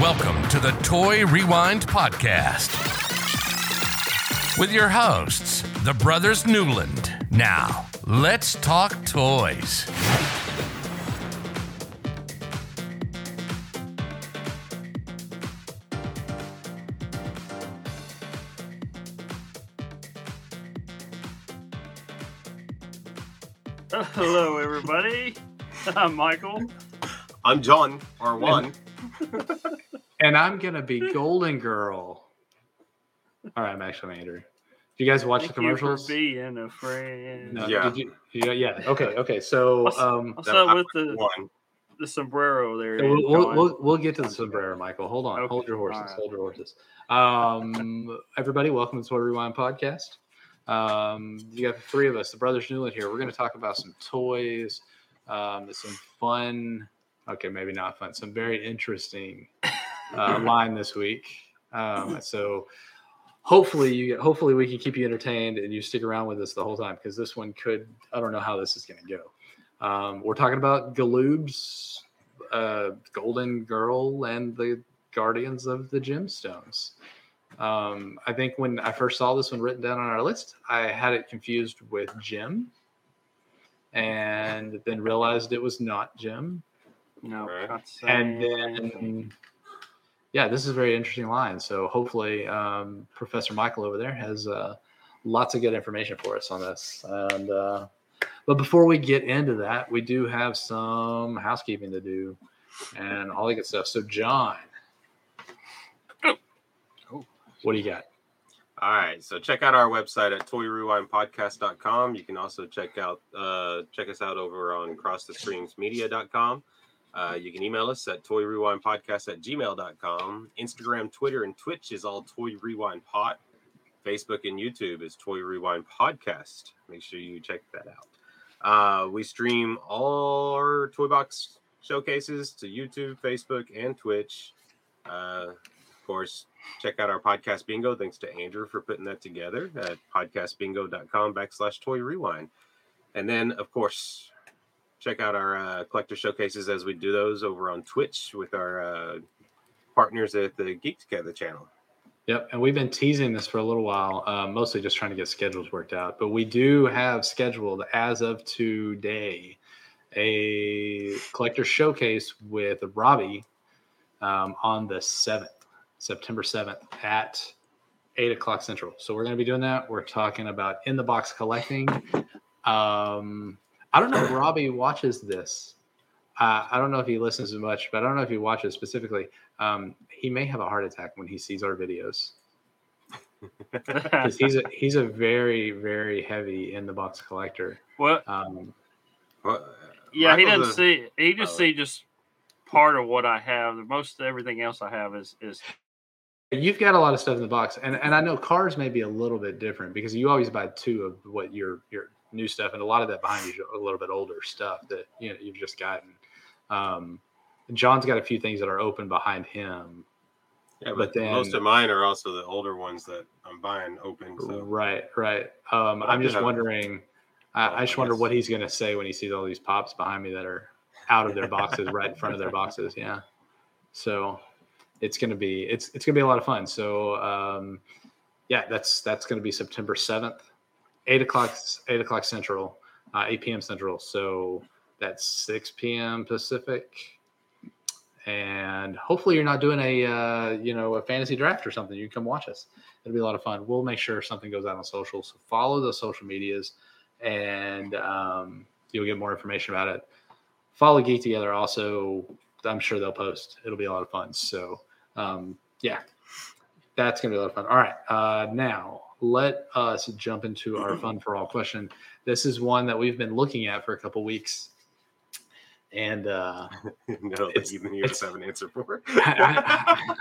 Welcome to the Toy Rewind Podcast with your hosts, the Brothers Newland. Now, let's talk toys. Hello, everybody. I'm Michael. I'm John, or one. And I'm gonna be Golden Girl. All right, I'm actually Andrew. Do you guys watch Thank the you for commercials? being a friend. No, Yeah. Did you, yeah. Yeah. Okay. Okay. So um, What's No, up I'm with the, one. the sombrero there? we'll, we'll, we'll, we'll get to the sombrero, Michael. Hold on. Okay, Hold your horses. all right. Hold your horses. Um, everybody, welcome to Toy Rewind Podcast. Um, you got the three of us, the Brothers Newland here. We're going to talk about some toys, um, some fun. Okay, maybe not fun. Some very interesting uh, line this week. Um, so hopefully you hopefully we can keep you entertained and you stick around with us the whole time because this one could I don't know how this is going to go. Um, we're talking about Galoob's uh, Golden Girl and the Guardians of the Gemstones. Um, I think when I first saw this one written down on our list, I had it confused with Jim, and then realized it was not Jim. No, Right. not And then, yeah, this is a very interesting line. So hopefully, um, Professor Michael over there has uh, lots of good information for us on this. And uh, but before we get into that, we do have some housekeeping to do and all that good stuff. So, John, what do you got? All right, so check out our website at toyrewindpodcast.com. You can also check out uh, check us out over on crossthestreamsmedia.com. Uh, you can email us at toyrewindpodcast at gmail.com. Instagram, Twitter, and Twitch is all Toy Rewind pot. Facebook and YouTube is Toy Rewind Podcast. Make sure you check that out. Uh, we stream all our Toy Box showcases to YouTube, Facebook, and Twitch. Uh, of course, check out our podcast bingo. Thanks to Andrew for putting that together at podcastbingo.com backslash toy rewind. And then, of course, check out our uh, collector showcases as we do those over on Twitch with our uh, partners at the Geek Together channel. Yep, and we've been teasing this for a little while, uh, mostly just trying to get schedules worked out. But we do have scheduled as of today a collector showcase with Robbie um, on the seventh, September seventh at eight o'clock central. So we're going to be doing that. We're talking about in the box collecting. Um, I don't know if Robbie watches this. Uh, I don't know if he listens as much, but I don't know if he watches specifically. Um, he may have a heart attack when he sees our videos because he's a he's a very very heavy in the box collector. well, Um, Well, yeah, he doesn't a- see. He just Oh. see just part of what I have. Most everything else I have is is you've got a lot of stuff in the box, and and I know cars may be a little bit different because you always buy two of what your your new stuff, and a lot of that behind you is a little bit older stuff that you know you've just gotten. Um, John's got a few things that are open behind him. Yeah, but but, most of mine are also the older ones that I'm buying open. So Right, right. Um, I I'm just wondering. Oh, I, I just wonder what he's going to say when he sees all these pops behind me that are out of their boxes, right in front of their boxes. Yeah. So it's going to be it's it's going to be a lot of fun. So um, yeah, that's that's going to be September seventh, eight o'clock eight o'clock central, uh, eight p.m. central. So that's six p.m. Pacific. And hopefully you're not doing a uh, you know a fantasy draft or something. You can come watch us. It'll be a lot of fun. We'll make sure something goes out on social. So follow the social medias, and um, you'll get more information about it. Follow Geek Together. Also, I'm sure they'll post. It'll be a lot of fun. So um, yeah, that's gonna be a lot of fun. All right, uh, now let us jump into our fun for all question. This is one that we've been looking at for a couple weeks, and uh, no, that even you just have an answer for. I, I-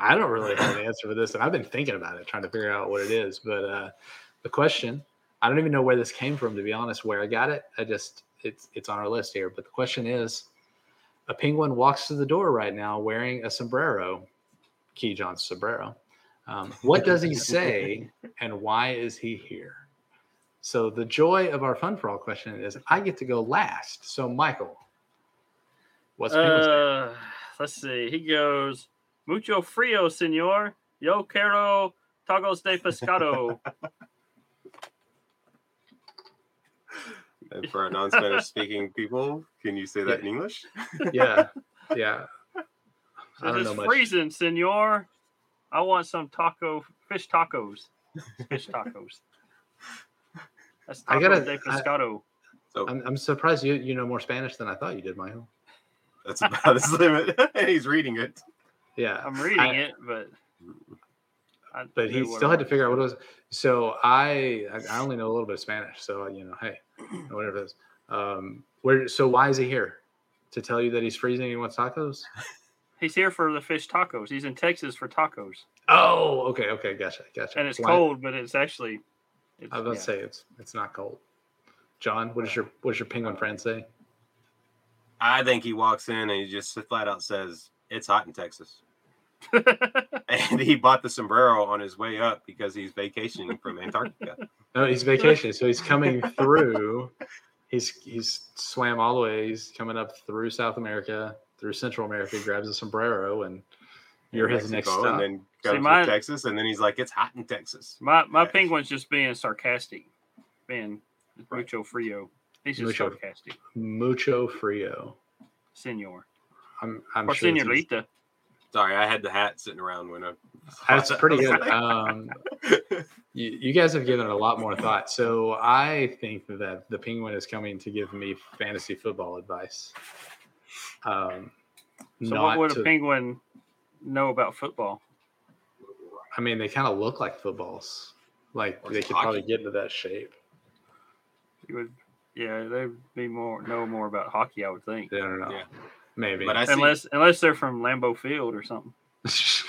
I don't really have an answer for this, and I've been thinking about it, trying to figure out what it is. But uh, the question, I don't even know where this came from, to be honest. Where I got it, I just it's it's on our list here. But the question is, a penguin walks to the door right now wearing a sombrero, Key John's sombrero. Um, what does he say, and why is he here? So the joy of our fun for all question is I get to go last. So Michael, what's penguin say? Uh, let's see. He goes, mucho frio, senor. Yo quiero tacos de pescado. And for our non-Spanish speaking people, can you say that in English? Yeah, yeah. I don't Says know it's much. freezing, senor. I want some taco, fish tacos. Fish tacos. That's I gotta- de I- pescado. So I'm, I'm surprised you you know more Spanish than I thought you did, Michael. that's about his limit. he's reading it. Yeah, I'm reading I- it, but. I but he still had to figure out what it was. So I I- I only know a little bit of Spanish, so you know, hey, whatever it is. Um, where so why is he here? To tell you that he's freezing and he wants tacos? He's here for the fish tacos. He's in Texas for tacos, Oh, okay, okay, gotcha, gotcha. and it's Why- cold, but it's actually. It's, I was about yeah. to say it's it's not cold. John, what does uh, your what does your penguin uh, friend say? I think he walks in and he just flat out says, "It's hot in Texas," and he bought the sombrero on his way up because he's vacationing from Antarctica. No, he's vacationing, so he's coming through. He's he's swam all the way. He's coming up through South America, through Central America. Grabs a sombrero, and you're his next stop. and then comes mine- to Texas, and then he's like, "It's hot in Texas." My my Yeah. penguin's just being sarcastic, being Right. mucho frio. He's just Mucho. sarcastic, Mucho frio. senor I'm I'm or sure senorita. Sorry, I had the hat sitting around when I. That's pretty good. Um, you, you guys have given it a lot more thought. So I think that the penguin is coming to give me fantasy football advice. Um, So not what would to- a penguin know about football? I mean, they kind of look like footballs. Like Or they could hockey. probably get into that shape. You would, yeah, they'd be more know more about hockey, I would think. I don't know. Yeah. Maybe. but I see. Unless unless they're from Lambeau Field or something.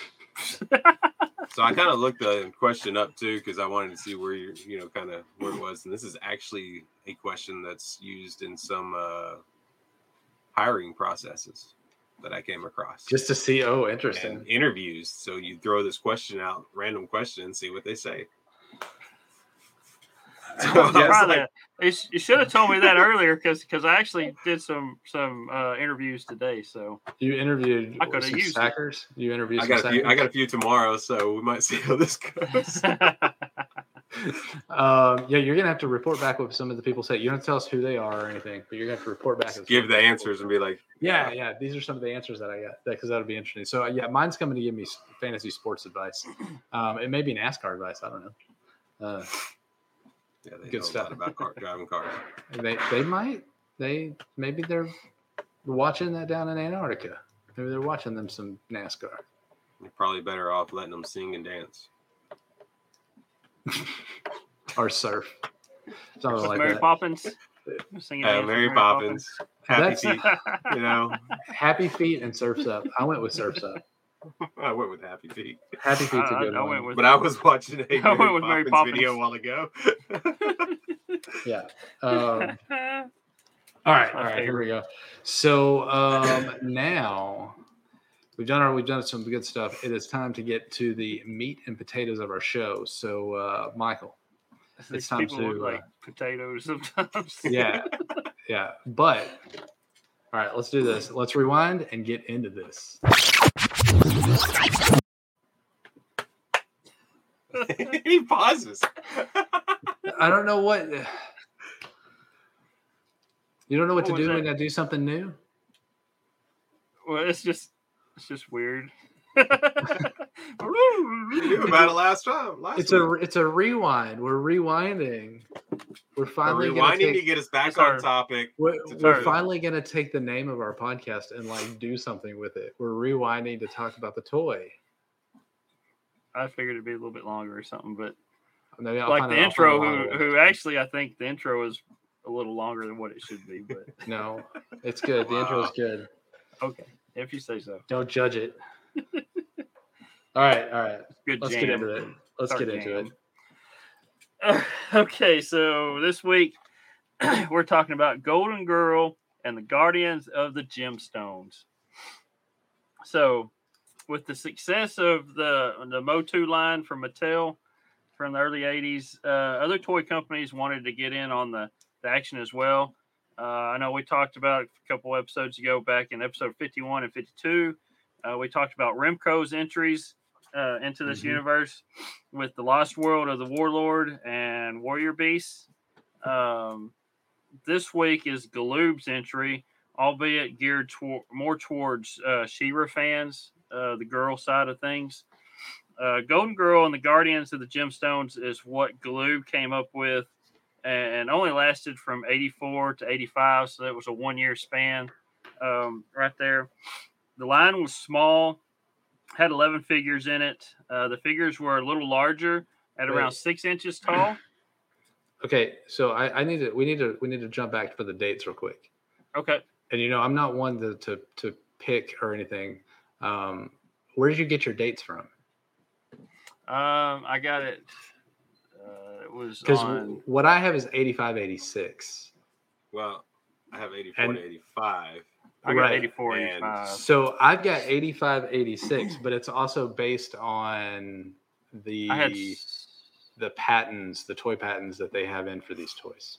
So I kind of looked the question up too because I wanted to see where you you know kind of where it was, and this is actually a question that's used in some uh, hiring processes that I came across. Just to see. Oh, and interesting. interviews. So you throw this question out, random question, and see what they say. So I was Probably- like, you, you should have told me that earlier because because I actually did some some uh, interviews today. So You interviewed I coulda some used it. stackers. You interviewed I some got a few. I got a few tomorrow, so we might see how this goes. um, yeah, you're gonna have to report back what some of the people say. You don't tell us who they are or anything, but you're gonna have to report back. Give the answers and be like, Yeah, yeah. These are some of the answers that I got because that'll be interesting. So yeah, mine's coming to give me fantasy sports advice. Um, it may be NASCAR advice. I don't know. Uh, yeah, they Good stuff. about car, driving cars. they they might they maybe they're watching that down in Antarctica. Maybe they're watching them some NASCAR. You're probably better off letting them sing and dance. Or surf. Something like Mary that. Poppins. Singing Uh, Mary Poppins, Happy That's- Feet. You know, Happy Feet and Surfs Up. I went with Surfs Up. I went with Happy Feet, Happy Feet's a I, good I one. went with but I was watching a I Mary, went with Mary Poppins, video a while ago. yeah. Um, all right, all right. Here we go. So um, now we've done our we've done some good stuff. It is time to get to the meat and potatoes of our show. So uh, Michael, It's time people to, look like uh, potatoes sometimes. yeah, yeah. But all right, let's do this. Let's rewind and get into this. he pauses. I don't know what. You don't know what, What to was do that? when I do something new. Well, it's just it's just weird. You knew about it last time. Last It's week. a it's a rewind. We're rewinding. We're We're finally gonna rewinding to take, get us back on our- topic. we're, we're finally gonna take the name of our podcast and like do something with it. We're rewinding to talk about the toy. I figured it'd be a little bit longer or something, but Maybe I'll like find the out- I'll find intro, who who actually I think the intro is a little longer than what it should be, but No, it's good. The intro is good. okay, if you say so. Don't judge it. all right, all right. Good Let's jam. get into it. Let's Start get into it. Uh, okay, so this week we're talking about Golden Girl and the Guardians of the Gemstones. So, with the success of the the Motu line from Mattel from the early '80s, uh, other toy companies wanted to get in on the, the action as well. Uh, I know we talked about it a couple episodes ago, back in episode 51 and 52. Uh, we talked about Remco's entries uh, into this Mhm. universe with the Lost World of the Warlord and Warrior Beasts. Um, this week is Galoob's entry, albeit geared more towards uh, She-Ra fans, uh, the girl side of things. Uh, Golden Girl and the Guardians of the Gemstones is what Galoob came up with and only lasted from 84 to 85. So that was a one year span um, right there. The line was small, had 11 figures in it. Uh, the figures were a little larger at around Wait. six inches tall. Okay, so I, I need to we need to we need to jump back for the dates real quick. Okay. And you know, I'm not one to to, to pick or anything. Um, where did you get your dates from? Um, I got it. Uh, it was Because on. what I have is 85, 86. Well, I have 84 And- to 85. I got right, 84, and 85. So I've got 85, 86, but it's also based on the had. the patents, the toy patents that they have in for these toys.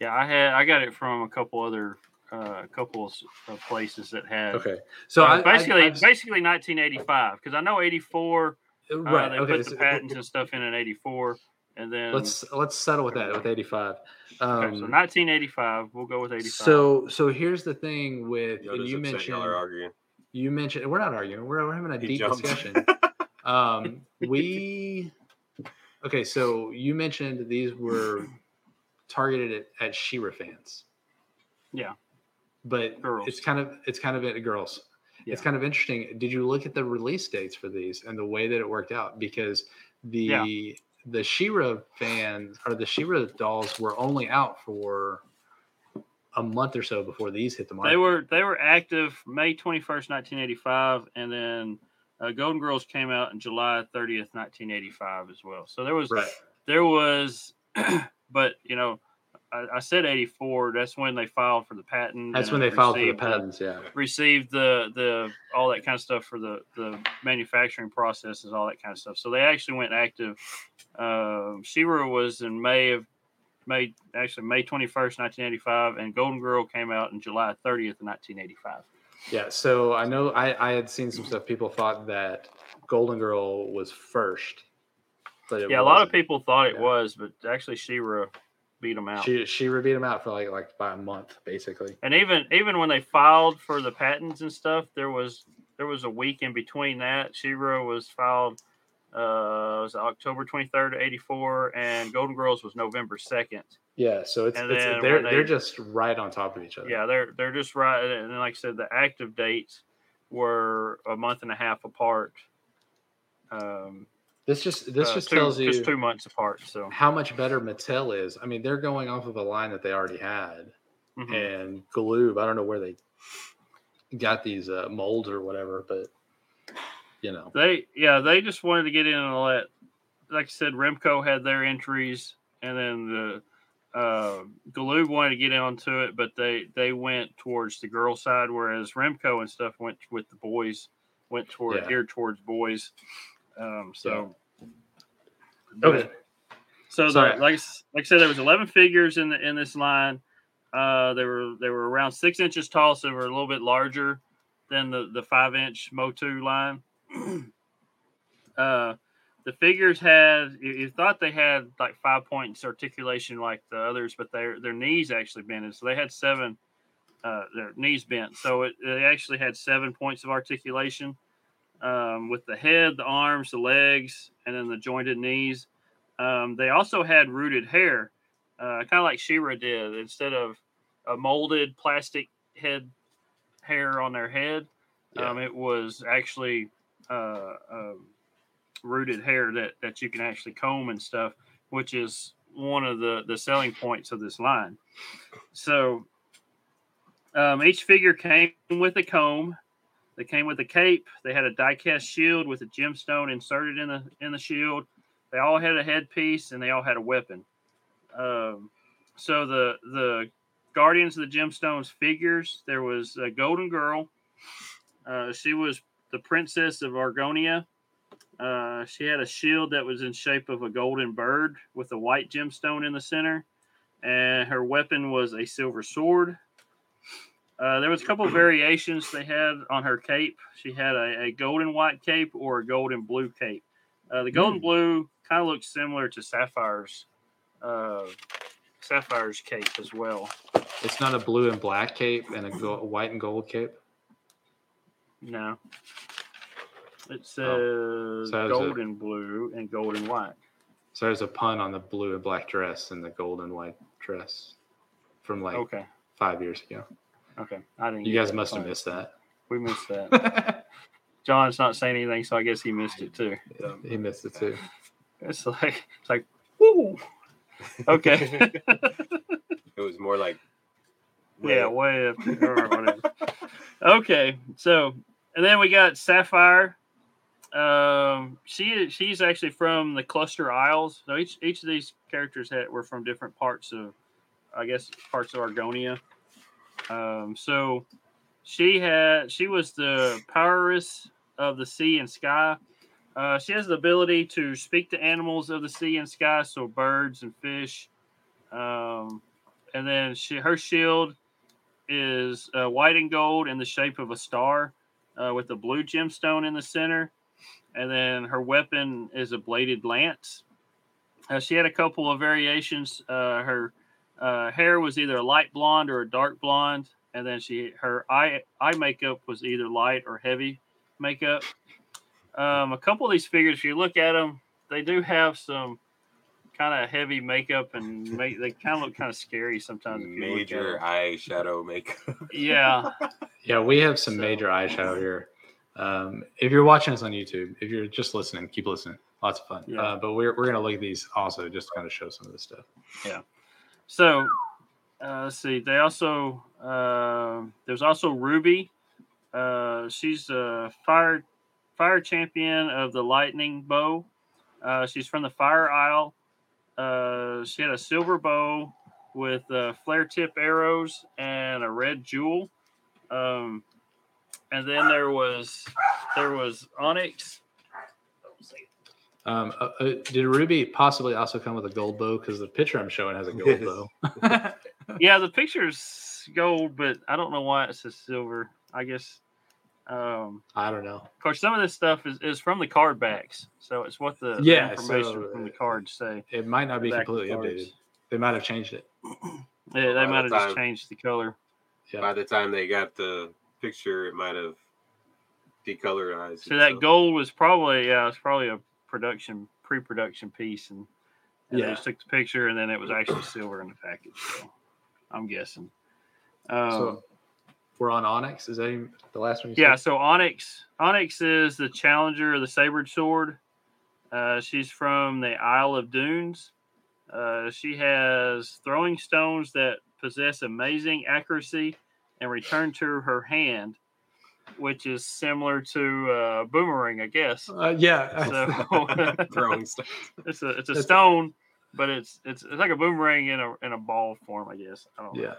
Yeah, I had. I got it from a couple other, uh, couple of places that had. Okay, so Uh, I, basically, I, I've- basically 1985 because I know 84. Uh, right. they Okay, put the patents and stuff in in 84, and then let's let's settle with that with 85. Um, okay, so 1985. We'll go with 85. So so here's the thing with and you mentioned y'all arguing. you mentioned we're not arguing we're, we're having a He deep jumped. discussion. um, we okay. So you mentioned these were targeted at, at She-Ra fans. Yeah. but Girls. it's kind of it's kind of it girls. It's kind of interesting. Did you look at the release dates for these and the way that it worked out? Because the Yeah. The She-Ra fans or the She-Ra dolls were only out for a month or so before these hit the market. they were they were active May 21st, 1985, and then uh, Golden Girls came out in July 30th, 1985 as well. So there was right. there was, but you know, I, I said 84. That's when they filed for the patent. That's when they filed for the patents. Yeah. received the the all that kind of stuff for the the manufacturing processes, all that kind of stuff. So they actually went active. Um, She-Ra was in May of May actually May twenty first, nineteen eighty five, and Golden Girl came out in July thirtieth, nineteen eighty five. Yeah. So I know I, I had seen some stuff. People thought that Golden Girl was first, Yeah, a lot of people thought it Yeah. was, but actually She-Ra beat them out. She she beat them out for like like by a month basically. and even even when they filed for the patents and stuff, there was there was a week in between that. She-Ra was filed uh was October 23rd, 84, and Golden Girls was November 2nd. Yeah. So it's, it's they're they- they're just right on top of each other. Yeah, they're they're just right and then like I said, the active dates were a month and a half apart. Um This just this uh, just two- tells you just two months apart. So how much better Mattel is. I mean, they're going off of a line that they already had, mhm. and Galoob. I don't know where they got these uh, molds or whatever, but you know, They yeah, they just wanted to get in and let like I said, Remco had their entries and then the uh Galoob wanted to get onto it, but they they went towards the girl side, whereas Remco and stuff went with the boys, went toward Yeah. geared towards boys. Um so Okay. So the, like like I said, there was eleven figures in the in this line. Uh, they were they were around six inches tall, so they were a little bit larger than the the five inch Motu line. uh, the figures had you, you thought they had like five points articulation like the others, but their their knees actually bended, so they had seven. Uh, their knees bent, so it, they actually had seven points of articulation um, with the head, the arms, the legs, and then the jointed knees. Um, they also had rooted hair, uh, kind of like She-Ra did. Instead of a molded plastic head hair on their head, Yeah. um, it was actually uh, um, rooted hair that, that you can actually comb and stuff, which is one of the, the selling points of this line. So um, each figure came with a comb. They came with a cape. They had a die-cast shield with a gemstone inserted in the in the shield. They all had a headpiece and they all had a weapon. Um, so the the Guardians of the Gemstones figures. There was a Golden Girl. Uh, she was the princess of Argonia. Uh, she had a shield that was in shape of a golden bird with a white gemstone in the center, and her weapon was a silver sword. Uh, there was a couple variations they had on her cape. She had a, a golden white cape or a golden blue cape. Uh, the golden blue kind of looks similar to Sapphire's uh, Sapphire's cape as well. It's not a blue and black cape and a, go- white and gold cape. No, it says Oh. So it's a- golden blue and golden white. So there's a pun on the blue and black dress and the gold and white dress from like Okay, five years ago. Okay. I didn't. You guys that must have part. missed that. We missed that. John's not saying anything, so I guess he missed it too. he missed it too. It's like it's like woo. Okay. It was more like yeah, way up there or whatever. Okay, so and then we got Sapphire. Um, she she's actually from the Cluster Isles. So each each of these characters had were from different parts of, I guess, parts of Argonia. Um, so she had she was the poweress of the sea and sky. Uh, she has the ability to speak to animals of the sea and sky, so birds and fish. Um, and then she her shield is uh, white and gold in the shape of a star, uh, with a blue gemstone in the center. And then her weapon is a bladed lance. Uh, she had a couple of variations. Uh, her uh, hair was either a light blonde or a dark blonde, and then she her eye eye makeup was either light or heavy makeup. Um, a couple of these figures, if you look at them, they do have some kind of heavy makeup and make they kind of look kind of scary sometimes. If you look major at eyeshadow makeup. Yeah, Yeah, we have some So- major eyeshadow here. Um, if you're watching us on YouTube, if you're just listening, keep listening. Lots of fun. Yeah. Uh, but we're, we're going to look at these also just to kind of show some of this stuff. So uh, let's see. They also uh, there's also Ruby. Uh, she's a fire fire champion of the lightning bow. Uh, she's from the Fire Isle. Uh, she had a silver bow with uh, flare tip arrows and a red jewel. Um, and then there was there was Onyx. Um, uh, uh, did Ruby possibly also come with a gold bow? Because the picture I'm showing has a gold Yes. bow. Yeah, the picture's gold, but I don't know why it says silver. I guess um, I don't know. Of course, some of this stuff is, is from the card backs, so it's what the, the information so, from the cards say. It might not be The back of the completely updated. They might have changed it. Yeah, they By might the have just time- changed the color. Yeah. By the time they got the picture, it might have decolorized. So that itself. gold was probably yeah, it's probably a production pre-production piece, and, and they just took the picture, and then it was actually silver in the package. So I'm guessing. Um, so we're on Onyx. Is that the last one you Yeah, said? so Onyx Onyx is the challenger of the sabered sword. Uh, she's from the Isle of Dunes. Uh, she has throwing stones that possess amazing accuracy and return to her hand, which is similar to uh, boomerang, I guess. Uh, yeah. So throwing stuff. it's a it's a That's- stone, but it's it's it's like a boomerang in a in a ball form, I guess. I don't know. yeah.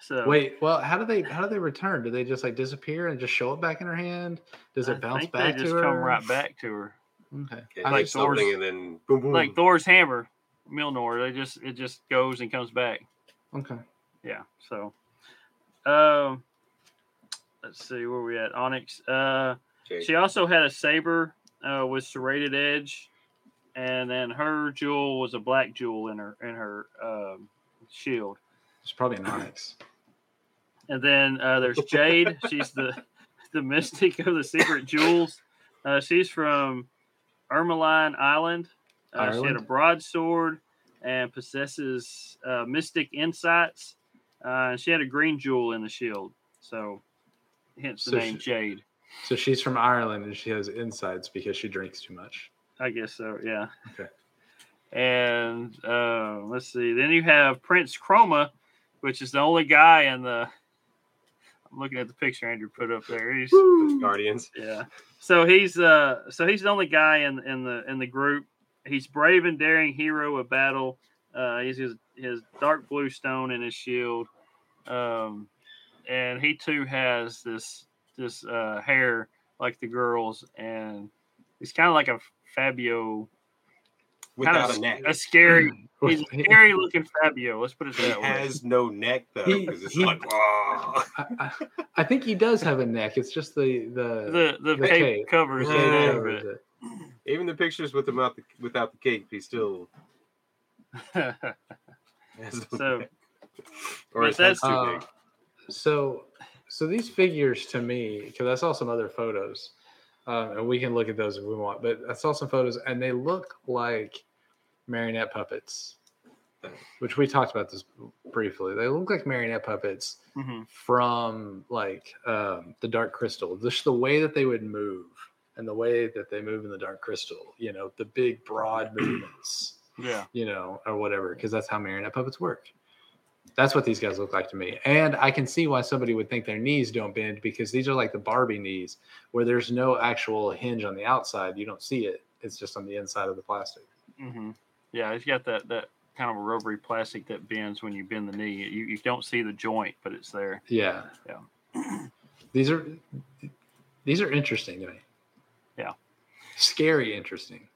So Wait, well, how do they how do they return? Do they just like disappear and just show it back in her hand? Does it I bounce think back they just to her? come right back to her. Okay. Okay, like like Thor's- and then boom, boom. like Thor's hammer, Mjolnir. They just it just goes and comes back. Okay. Yeah. So, um, let's see where we at. Onyx. Uh, Okay. she also had a saber uh, with serrated edge, and then her jewel was a black jewel in her in her um, shield. It's probably an Onyx. And then uh, there's Jade. she's the the mystic of the secret jewels. Uh, she's from Ermeline Island. Uh, she had a broadsword and possesses uh, mystic insights. Uh, she had a green jewel in the shield, so hence the So name she- Jade. So she's from Ireland and she has insides because she drinks too much. I guess so. Yeah. Okay. And uh, let's see. Then you have Prince Chroma, which is the only guy in the. I'm looking at the picture Andrew put up there. He's Guardians. yeah. So he's uh so he's the only guy in in the in the group. He's brave and daring hero of battle. Uh, he's his his dark blue stone in his shield, um, and he too has this this uh, hair like the girls, and he's kind of like a Fabio without of a neck. a scary. He's a scary looking Fabio. Let's put it He that way. has no neck though, He- because it's he- like, "Whoa." I, I, I think he does have a neck. It's just the the, The the, the cape, cape. covers the it. cape a little covers bit. it. even the pictures with him out the, without the cape, he still So, or but his head's too big. So so these figures to me because i saw some other photos uh, and we can look at those if we want but i saw some photos and they look like marionette puppets which we talked about this briefly they look like marionette puppets mhm. from like um, the dark crystal just the way that they would move and the way that they move in the dark crystal you know the big broad movements yeah. you know, or whatever, because that's how marionette puppets work. That's what these guys look like to me. And I can see why somebody would think their knees don't bend because these are like the Barbie knees where there's no actual hinge on the outside. You don't see it. It's just on the inside of the plastic. hmm Yeah, it's got that that kind of a rubbery plastic that bends when you bend the knee. You, you don't see the joint, but it's there. Yeah. Yeah. These are these are interesting to me. Yeah. Scary interesting.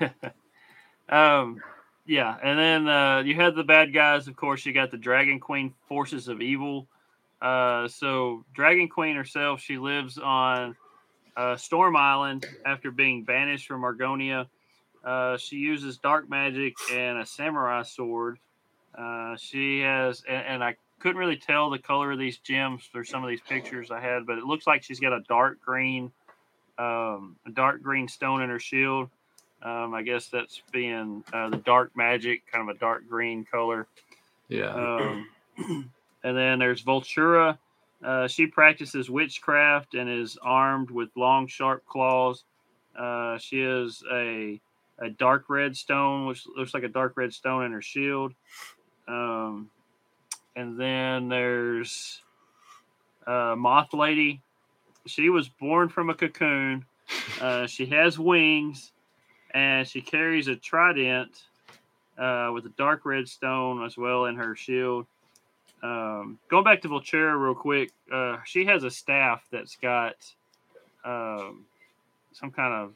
um, yeah, and then uh, you had the bad guys. Of course, you got the Dragon Queen forces of evil. Uh, so Dragon Queen herself, she lives on uh, Storm Island after being banished from Argonia. Uh, she uses dark magic and a samurai sword. Uh, she has, and, and I couldn't really tell the color of these gems through some of these pictures I had, but it looks like she's got a dark green, um, a dark green stone in her shield. Um, I guess that's being uh, the dark magic, kind of a dark green color. Yeah. Um, and then there's Vultura. Uh, she practices witchcraft and is armed with long, sharp claws. Uh, she is a a dark red stone, which looks like a dark red stone in her shield. Um, and then there's uh, Moth Lady. She was born from a cocoon. Uh, she has wings, and she carries a trident uh, with a dark red stone as well in her shield. Um, going back to Vultura real quick, uh, she has a staff that's got um, some kind of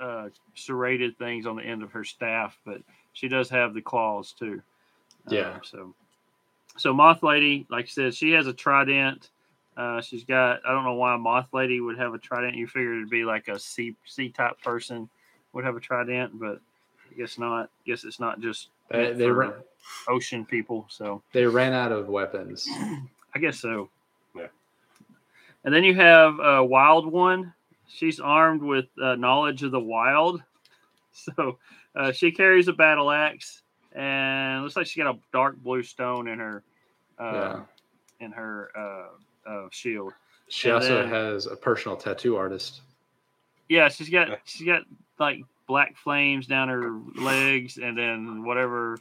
uh, serrated things on the end of her staff, but she does have the claws too. Um, Yeah. so, so Moth Lady, like I said, she has a trident. Uh, she's got. I don't know why a Moth Lady would have a trident. You figured it'd be like a C C type person would have a trident, but I guess not. I guess it's not just They, meant they, ran, ocean people. So they ran out of weapons. I guess so. Yeah. And then you have a Wild One. She's armed with uh, knowledge of the wild. So uh, she carries a battle axe, and looks like she's got a dark blue stone in her uh, Yeah. in her uh, uh, shield. She And also then- has a personal tattoo artist. Yeah, she's got she's got like black flames down her legs, and then whatever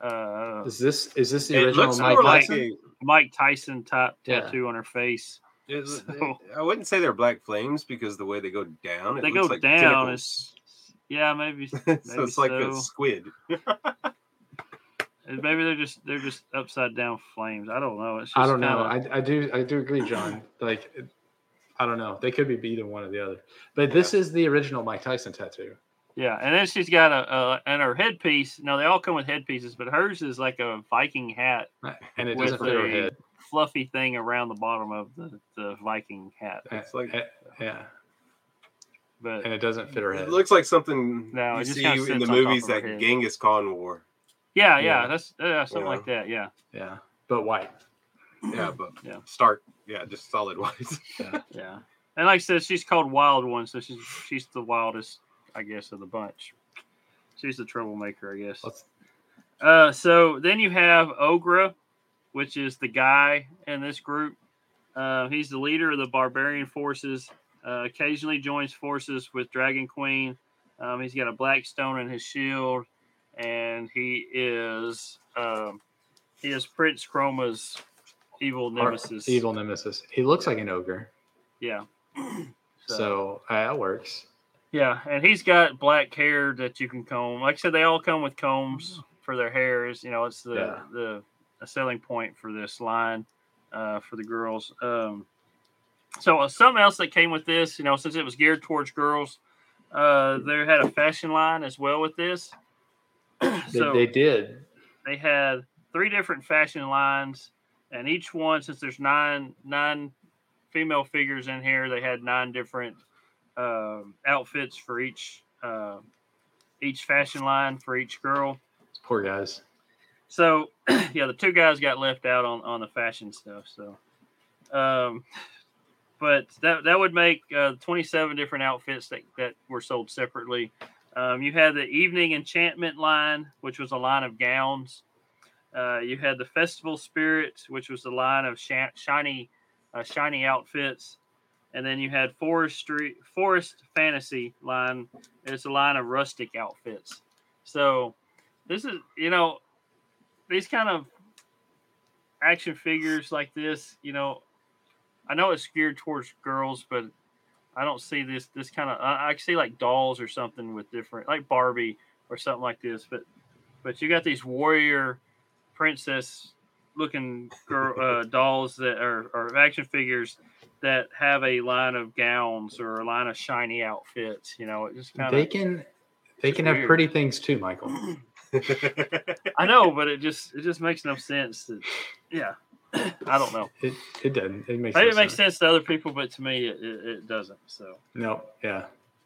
uh, Is this is this the It original Mike like Tyson? Mike Tyson type Yeah. tattoo on her face. it- So- I wouldn't say they're black flames because the way they go down, it They looks go like down, tentacles. Yeah, maybe so maybe it's like a squid. And maybe they're just they're just upside down flames. I don't know. It's just I don't know. kinda- I, I do I do agree, John. Like I don't know. They could be either one or the other. But this is the original Mike Tyson tattoo. yeah, and then she's got a, a and her headpiece. No, they all come with headpieces, but hers is like a Viking hat, And it With doesn't fit her a- head. fluffy thing around the bottom of the, the Viking hat. It's like- Eh, yeah. But And it doesn't fit her head. It head. looks like something No, it you see in the movies that. Genghis Khan wore. Yeah, yeah, Yeah. that's uh, something Yeah. like that. Yeah, yeah. But white. Yeah, but Yeah. stark. Yeah, just solid white. yeah. yeah, And like I said, she's called Wild One, so she's she's the wildest, I guess, of the bunch. She's the troublemaker, I guess. Let's- Uh, so then you have Ogra, which is the guy in this group. Uh, he's the leader of the barbarian forces. Uh, occasionally joins forces with Dragon Queen. Um, he's got a black stone in his shield, and he is um, he is Prince Chroma's evil nemesis. Evil nemesis. He looks like an ogre. yeah. So, uh, that works. Yeah, and he's got black hair that you can comb. Like I said, they all come with combs for their hairs. You know, it's the Yeah. the a selling point for this line uh, for the girls. Um, so uh, something else that came with this, you know, since it was geared towards girls, Uh, they had a fashion line as well with this. They, so they did. they had three different fashion lines, and each one, since there's nine nine female figures in here, they had nine different um outfits for each uh, each fashion line for each girl. Poor guys. So yeah, the two guys got left out on on the fashion stuff. So, um, but that that would make uh, 27 different outfits that that were sold separately. Um, you had the evening enchantment line, which was a line of gowns. Uh, you had the festival spirit, which was a line of sha- shiny uh, shiny outfits. And then you had forestry forest fantasy line. It's a line of rustic outfits. So this is you know these kind of action figures like this, you know, I know it's geared towards girls, but I don't see this this kind of I, I see like dolls or something with different like Barbie or something like this, but but you got these warrior princess looking girl uh, dolls that are, are action figures that have a line of gowns or a line of shiny outfits. You know, it just kind of They can they can have pretty things too, Michael. I know, but it just it just makes no sense. That, yeah, I don't know. It it doesn't. It makes Maybe no it makes sense to other people, but to me, it, it, it doesn't. So, No, yeah.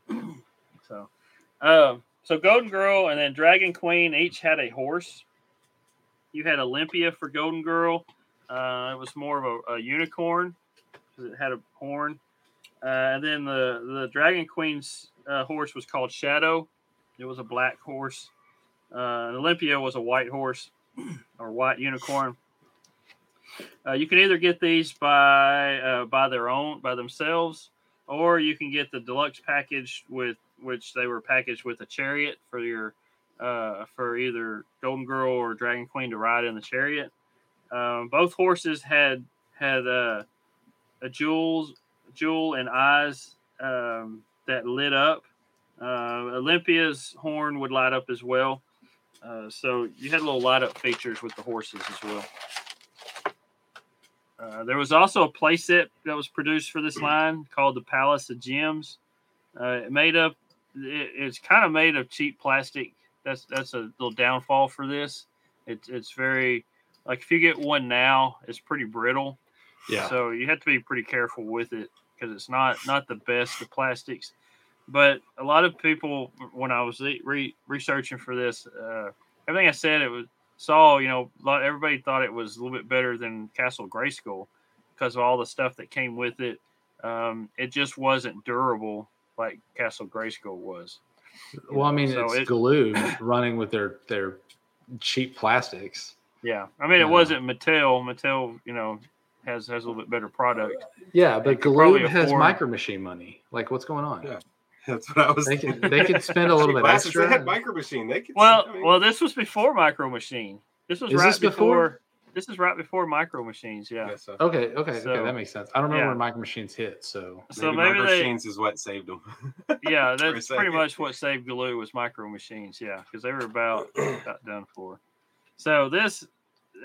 so, um, so Golden Girl and then Dragon Queen each had a horse. You had Olympia for Golden Girl. Uh, it was more of a, a unicorn because it had a horn. Uh, and then the the Dragon Queen's uh, horse was called Shadow. It was a black horse. Uh, Olympia was a white horse or white unicorn. Uh, you can either get these by uh, by their own by themselves, or you can get the deluxe package with which they were packaged with a chariot for your uh, for either Golden Girl or Dragon Queen to ride in the chariot. Um, both horses had had uh, a jewels jewel and eyes um, that lit up. Uh, Olympia's horn would light up as well. Uh, so you had little light up features with the horses as well. Uh, there was also a playset that was produced for this line called the Palace of Gems. Uh, it made up. It, it's kind of made of cheap plastic. That's that's a little downfall for this. It's it's very like if you get one now, it's pretty brittle. Yeah. So you have to be pretty careful with it because it's not not the best of plastics. But a lot of people, when I was re- researching for this, uh, everything I said it was saw. You know, a lot, everybody thought it was a little bit better than Castle Grayskull because of all the stuff that came with it. Um, it just wasn't durable like Castle Grayskull was. well, I mean, So it's it- Galoob running with their their cheap plastics. Yeah, I mean, it Yeah. wasn't Mattel. Mattel, you know, has has a little bit better product. Yeah, but Galoob has afford- micro machine money. Like, what's going on? Yeah. That's what I was. They could- thinking. they could spend a little bit Glasses, extra. They had micro machine. They could. Well, I mean, well, this was before Micro Machine. This was Is right this before? before. This is right before Micro Machines. Yeah. So. Okay, okay, okay. That makes sense. I don't remember yeah. when micro machines hit, so So maybe, maybe micro they, machines is what saved them. yeah, that's pretty much what saved Galoob was Micro Machines. Yeah, because they were about about done for. So this,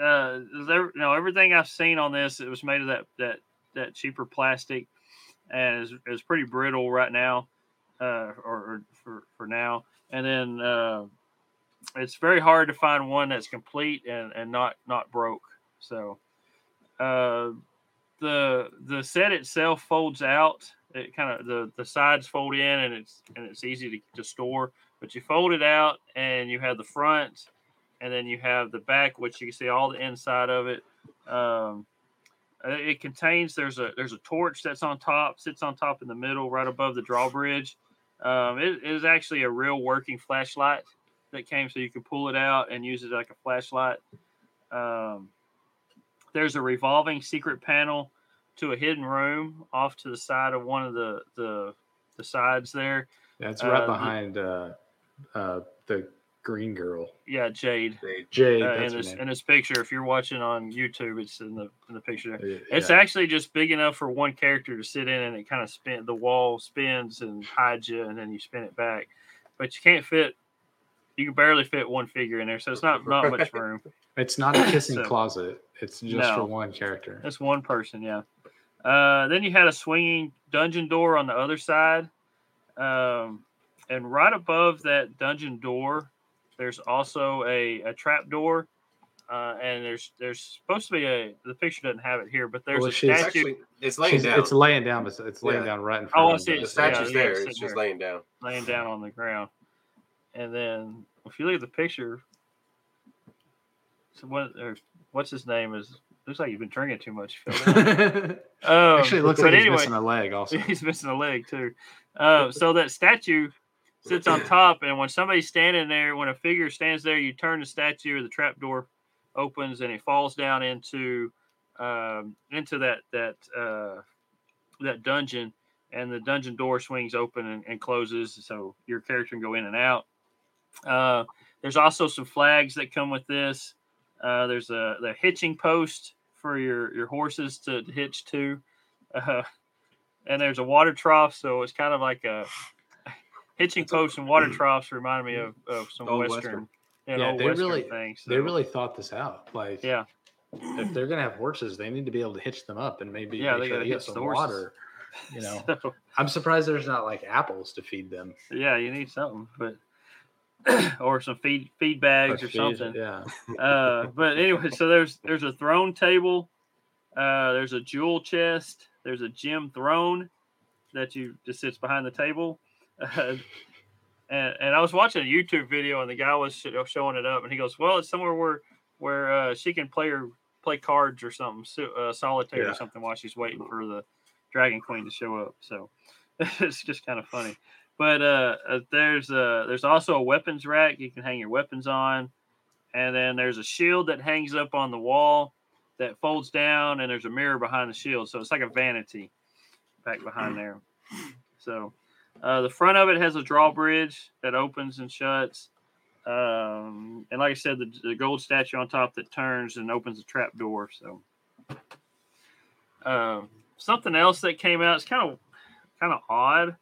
uh, there, you know, everything I've seen on this, it was made of that that that cheaper plastic, and is is pretty brittle right now, uh, or, or for for now. And then uh, it's very hard to find one that's complete and and not not broke. So, uh, the the set itself folds out. It kind of the the sides fold in and it's and it's easy to, to store. But you fold it out and you have the front, and then you have the back, which you can see all the inside of it. Um, it contains there's a there's a torch that's on top, sits on top in the middle, right above the drawbridge. Um, it is actually a real working flashlight that came, so you can pull it out and use it like a flashlight. Um, there's a revolving secret panel to a hidden room off to the side of one of the the, the sides there. that's right Uh, the- behind uh, uh, the green girl, Yeah, Jade. They- Jade. Uh, in this in this picture, if you're watching on YouTube, it's in the in the picture there. Yeah, It's yeah. actually just big enough for one character to sit in, and it kind of spin. The wall spins and hides you, and then you spin it back. But you can't fit. You can barely fit one figure in there, so it's not not much room. It's not a kissing So- closet. It's just No. for one character. That's one person, yeah. Uh, then you had a swinging dungeon door on the other side. Um, and right above that dungeon door, there's also a, a trap door. Uh, and there's there's supposed to be a the picture doesn't have it here, but there's Well, a she's- It's statue. actually it's laying down. It's laying down, but it's laying Yeah. down right in front. Oh, front I see it. the statue's yeah, there. it's It's just there. laying down. laying down on the ground. And then if you look at the picture, so what or what's his name is looks like you've been drinking too much. Phil. um, Actually, it looks but like he's anyway, missing a leg. Also, he's missing a leg too. Uh, so that statue sits on top, and when somebody's standing there, when a figure stands there, you turn the statue, or the trap door opens, and it falls down into um, into that that uh, that dungeon, and the dungeon door swings open and, and closes, so your character can go in and out. Uh, there's also some flags that come with this. Uh, there's a the hitching post for your your horses to, to hitch to. Uh, and there's a water trough, so it's kind of like a hitching posts and water troughs remind me of, of some Old western, Western. yeah, Yeah, old they western really- things. they really thought this out. Like, yeah, if they're gonna have horses, they need to be able to hitch them up and maybe Yeah, make they sure gotta they get some the horses. water. You know, So, I'm surprised there's not like apples to feed them yeah, you need something, but or some feed feed bags or, feed- something. Yeah, uh, but anyway, so there's there's a throne table, uh, there's a jewel chest, there's a gem throne that you just sits behind the table, uh, and and I was watching a YouTube video and the guy was sh- showing it up and he goes, well, it's somewhere where where uh, she can play her play cards or something, so- uh, solitaire Yeah. or something while she's waiting for the Dragon Queen to show up. So it's just kind of funny. But uh, uh, there's uh, there's also a weapons rack you can hang your weapons on and then there's a shield that hangs up on the wall that folds down and there's a mirror behind the shield so it's like a vanity back behind there so uh, the front of it has a drawbridge that opens and shuts. Um, and like i said the, the gold statue on top that turns and opens the trap door so. Um, something else that came out it's kind of kind of odd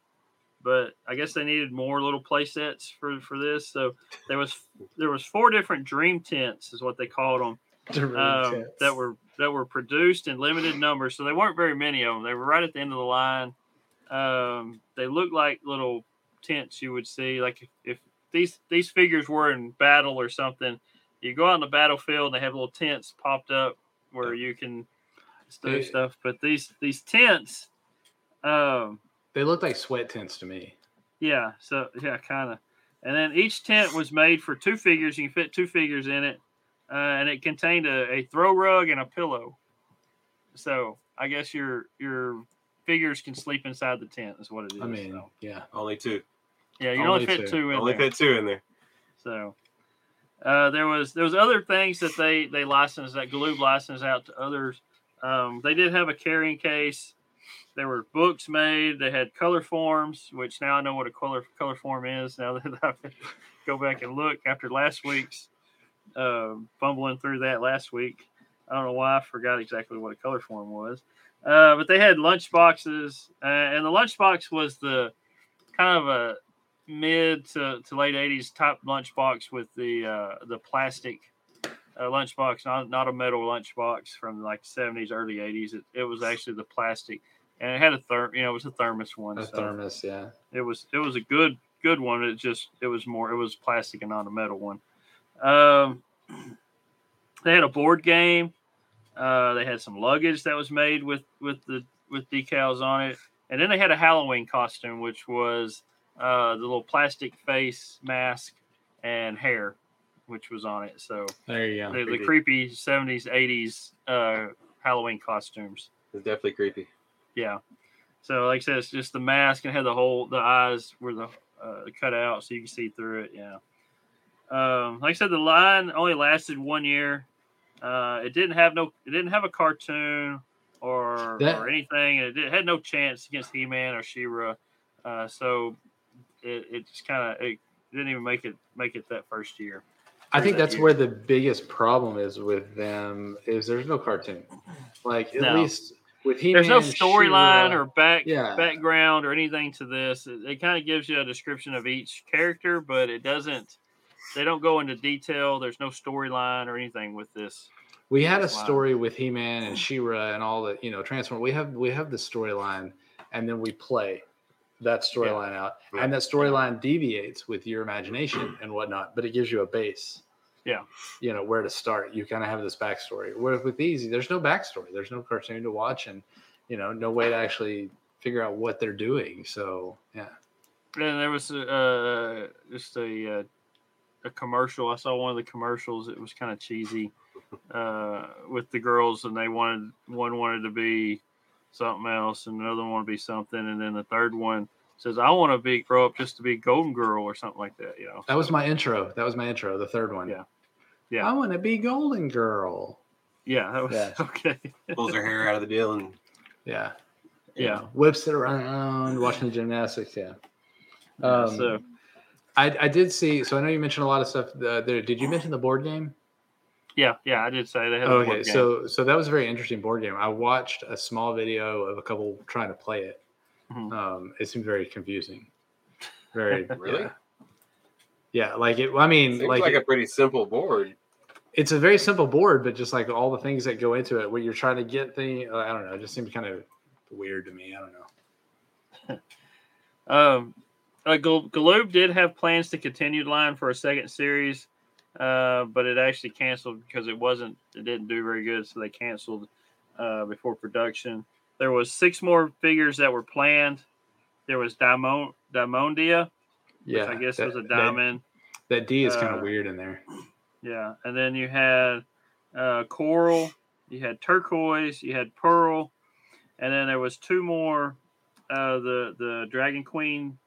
but i guess they needed more little play sets for for this. So there was there was four different dream tents is what they called them um, that were that were produced in limited numbers. So they weren't very many of them they were right at the end of the line um, they look like little tents you would see like if, if these these figures were in battle or something you go out on the battlefield and they have little tents popped up where you can do They- stuff but these these tents um they look like sweat tents to me. yeah, so yeah, kind of. And then each tent was made for two figures. You can fit two figures in it, uh, and it contained a, a throw rug and a pillow. So I guess your your figures can sleep inside the tent. Is what it is. I mean, so. yeah, Only two. yeah, you can only only fit two. two in Only there. fit two in there. So uh, there was there was other things that they they licensed that Galoob licensed out to others. Um, they did have a carrying case. There were books made. They had color forms, which now I know what a color color form is. Now that I go back and look after last week's uh, fumbling through that last week, I don't know why I forgot exactly what a color form was. Uh, but they had lunch boxes, uh, and the lunchbox was the kind of a mid to, to late 80s type lunchbox with the uh, the plastic uh, lunchbox, not, not a metal lunchbox from like 70s, early 80s. It, it was actually the plastic, and it had a therm, you know, it was a thermos one. a so thermos. Yeah, it was it was a good good one. It just it was more it was plastic and not a metal one. Um, they had a board game. Uh, they had some luggage that was made with with the with decals on it, and then they had a Halloween costume, which was uh, the little plastic face mask and hair, which was on it. So there you go. the, the creepy. creepy seventies eighties uh, Halloween costumes. It's definitely creepy. Yeah. So like I said, it's just the mask and had the whole the eyes were the uh, cut out so you can see through it. Yeah. Um, like I said, the line only lasted one year. Uh, it didn't have no, it didn't have a cartoon or That- or anything. and It, did, had no chance against He Man or She-Ra. Uh, so it, it just kind of it didn't even make it make it that first year. I think that that's year. where the biggest problem is with them is there's no cartoon. Like at No. least with He-Man, There's no storyline or back Yeah. background or anything to this. It, it kind of gives you a description of each character, but it doesn't. They don't go into detail. There's no storyline or anything with this. We had a story with He-Man and She-Ra and all the you know Transform. We have we have the storyline, and then we play. that storyline out, Yeah. and that storyline deviates with your imagination and whatnot, but it gives you a base. Yeah. You know where to start. You kind of have this backstory. Where with these, there's no backstory. There's no cartoon to watch, and you know, no way to actually figure out what they're doing. So yeah, And there was uh, just a uh, a commercial. I saw one of the commercials. It was kind of cheesy uh, with the girls, and they wanted one wanted to be something else, and another one wanted to be something, and then the third one says, "I want to be grow up just to be Golden Girl or something like that." You know, that was my intro. That was my intro. The third one. Yeah. Yeah. I want to be Golden Girl. yeah, that was Yeah. okay. Pulls her hair out of the deal and Yeah. You Yeah. know, whips it around, watching the gymnastics. Yeah. Um, so I, I did see. So I know you mentioned a lot of stuff. Uh, there, did you mention the board game? yeah, yeah, I did say they had. a Okay, board game. so so that was a very interesting board game. I watched a small video of a couple trying to play it. Mhm. Um, it seemed very confusing. Very Really? Yeah, Yeah, like it. I mean, seems like, like, it- a pretty simple board. it's a very simple board, but just like all the things that go into it, what you're trying to get the, I don't know, it just seemed kind of weird to me. I don't know. Um, uh, Galoob did have plans to continue the line for a second series, uh, but it actually canceled because it wasn't. It didn't do very good, so they canceled uh, before production. There was six more figures that were planned. There was Diamond Diamondia, Yeah, which I guess that- was a diamond. That, D is kind Uh, of weird in there. Yeah, and then you had uh, coral, you had turquoise, you had pearl, and then there was two more. Uh, the the dragon queen,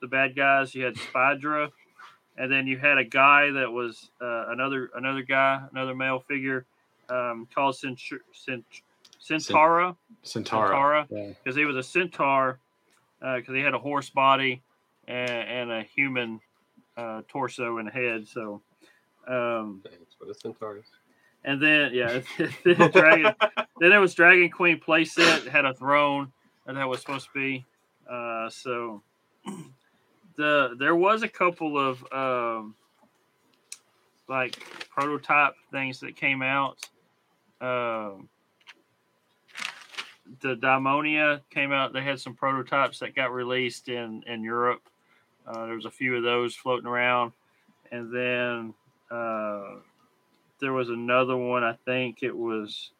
the bad guys. You had Spydra, and then you had a guy that was uh, another another guy, another male figure, um, called Cent- Cent- Centaura, Centaura. Centaura, Yeah. because he was a centaur, because he had a horse body and, and a human uh, torso and head. So. Um, That's what a centaur is. and then yeah, then Dragon. then there was Dragon Queen playset had a throne and that was supposed to be. Uh, so the there was a couple of um, like prototype things that came out. Um, the Daimonia came out. They had some prototypes that got released in in Europe. Uh, there was a few of those floating around, and then uh, there was another one. I think it was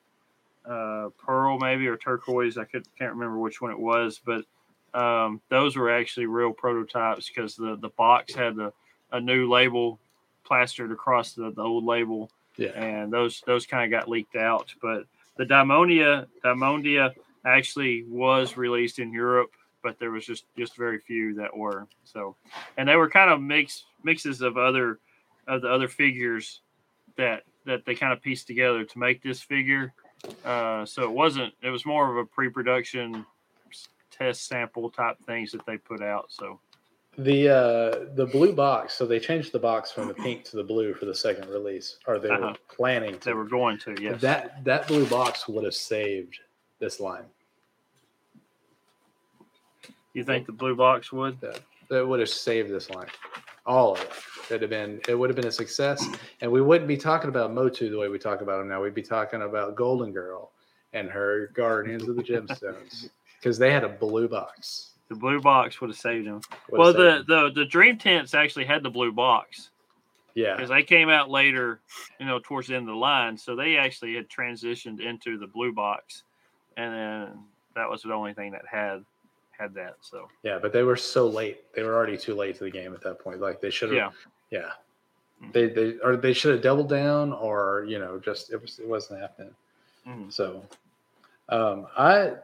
uh, pearl, maybe or turquoise. I could can't remember which one it was, but um, those were actually real prototypes because the the box had the a new label plastered across the, the old label, Yeah. and those those kind of got leaked out. But the Daimonia Daimondia actually was released in Europe, but there was just just very few that were. So, and they were kind of mix mixes of other of the other figures that that they kind of pieced together to make this figure. Uh, so it wasn't. It was more of a pre-production test sample type things that they put out. So The uh the blue box, so they changed the box from the pink to the blue for the second release, or they Uh-huh. were planning to. they were going to. Yes. That that blue box would have saved this line. you think the blue box would? That would have saved this line. All of it. It'd have been it would have been a success. And we wouldn't be talking about Motu the way we talk about him now. We'd be talking about Golden Girl and her Guardians of the Gemstones. Because they had a blue box. The blue box would have saved them. Would Well, have the, saved the the Dream Tents actually had the blue box yeah. because they came out later, you know, towards the end of the line. So they actually had transitioned into the blue box, and then that was the only thing that had had that. So Yeah, but they were so late. They were already too late to the game at that point. Like they should have yeah, yeah. Mhm. They they or they should have doubled down or you know, just it was it wasn't happening. Mhm. So um I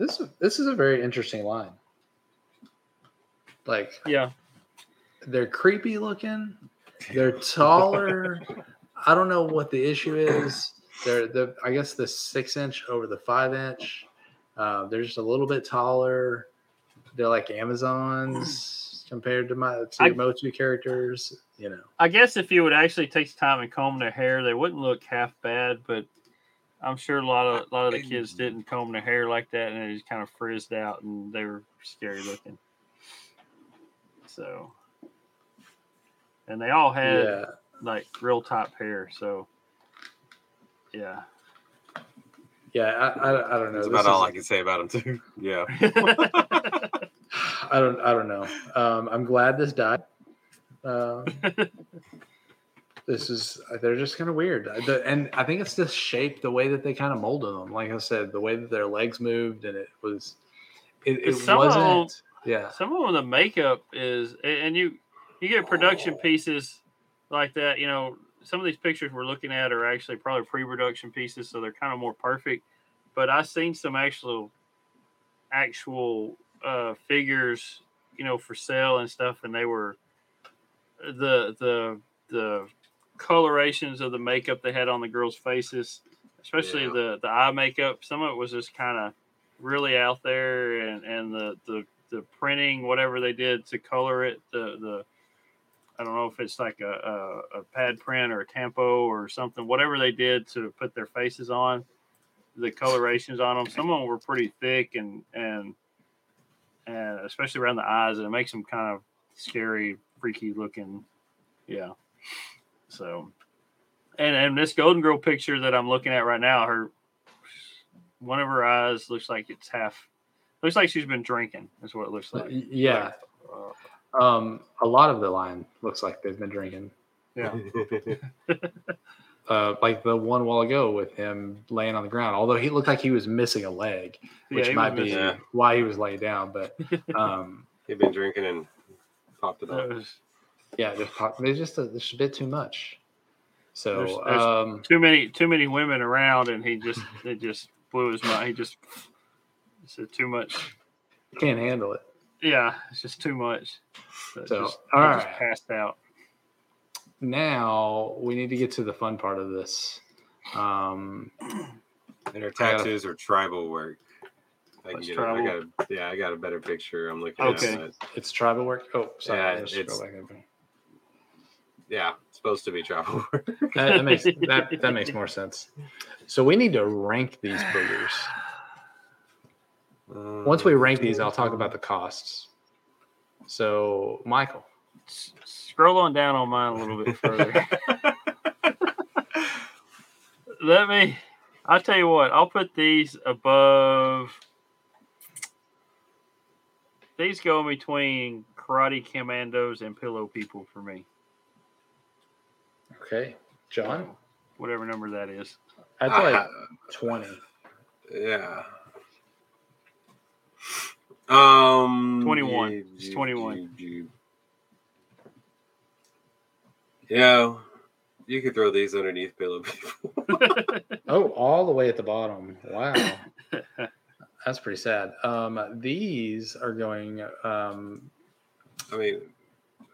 this this is a very interesting line. Like yeah, they're creepy looking, they're taller. I don't know what the issue is. They're the I guess the six inch over the five inch. Uh, they're just a little bit taller. They're like Amazons compared to my to I- Motu characters. You know, I guess if you would actually take the time and comb their hair, they wouldn't look half bad. But I'm sure a lot of a lot of the kids didn't comb their hair like that, and it just kind of frizzed out, and they were scary looking. So, and they all had yeah. like real top hair. So, yeah. Yeah, I, I, I don't know. That's This about all is- I can say about him too. Yeah. I don't. I don't know. Um, I'm glad this died. Uh, this is. They're just kind of weird, the, and I think it's the shape, the way that they kind of molded them. Like I said, the way that their legs moved, and it was. It, it Some of them- wasn't. Yeah. Some of them, the makeup is, and you you get production pieces like that. You know, some of these pictures we're looking at are actually probably pre-production pieces, so they're kind of more perfect. But I've seen some actual actual uh, figures, you know, for sale and stuff, and they were the the the colorations of the makeup they had on the girls' faces, especially Yeah. the the eye makeup. Some of it was just kind of really out there, and and the the the printing, whatever they did to color it, the the I don't know if it's like a, a, a pad print or a tampo or something, whatever they did to put their faces on, the colorations on them. Some of them were pretty thick and and and especially around the eyes, and it makes them kind of scary, freaky looking. Yeah. So, and and this Golden Girl picture that I'm looking at right now, her one of her eyes looks like it's half. Looks like she's been drinking. Is what it looks like. Y- Yeah. Uh, Um, a lot of the line looks like they've been drinking. yeah. Uh, like the one while ago with him laying on the ground. Although he looked like he was missing a leg, which he might be missing- why he was laying down. But um, He'd been drinking and popped it that up. was yeah, just pop, there's just a, there's a bit too much. So There's- there's- um, too many too many women around, and he just it just blew his mind. He just said too much. can't handle it. Yeah, it's just too much. So, it So, just, all he just passed out. Now we need to get to the fun part of this. Um, And her tattoos are tribal work. I can That's get it. I got a, yeah, I got a better picture. I'm looking Okay. at it. it's tribal work. Oh, sorry. Yeah, it's- go back over. Yeah, it's supposed to be tribal work. That, that makes that that makes more sense. So we need to rank these boogers. Uh, Once we rank these, I'll talk about the costs. So, Michael, S- Scroll on down on mine a little bit further. Let me. I'll tell you what. I'll put these above. These go in between Karate Commandos and Pillow People for me. Okay, John, Whatever number that is. that's like twenty. yeah. Um, 21. you- It's 21. you- you- Yeah, you could throw these underneath pillow people. Oh, all the way at the bottom. Wow, that's pretty sad. Um, these are going. Um, I mean,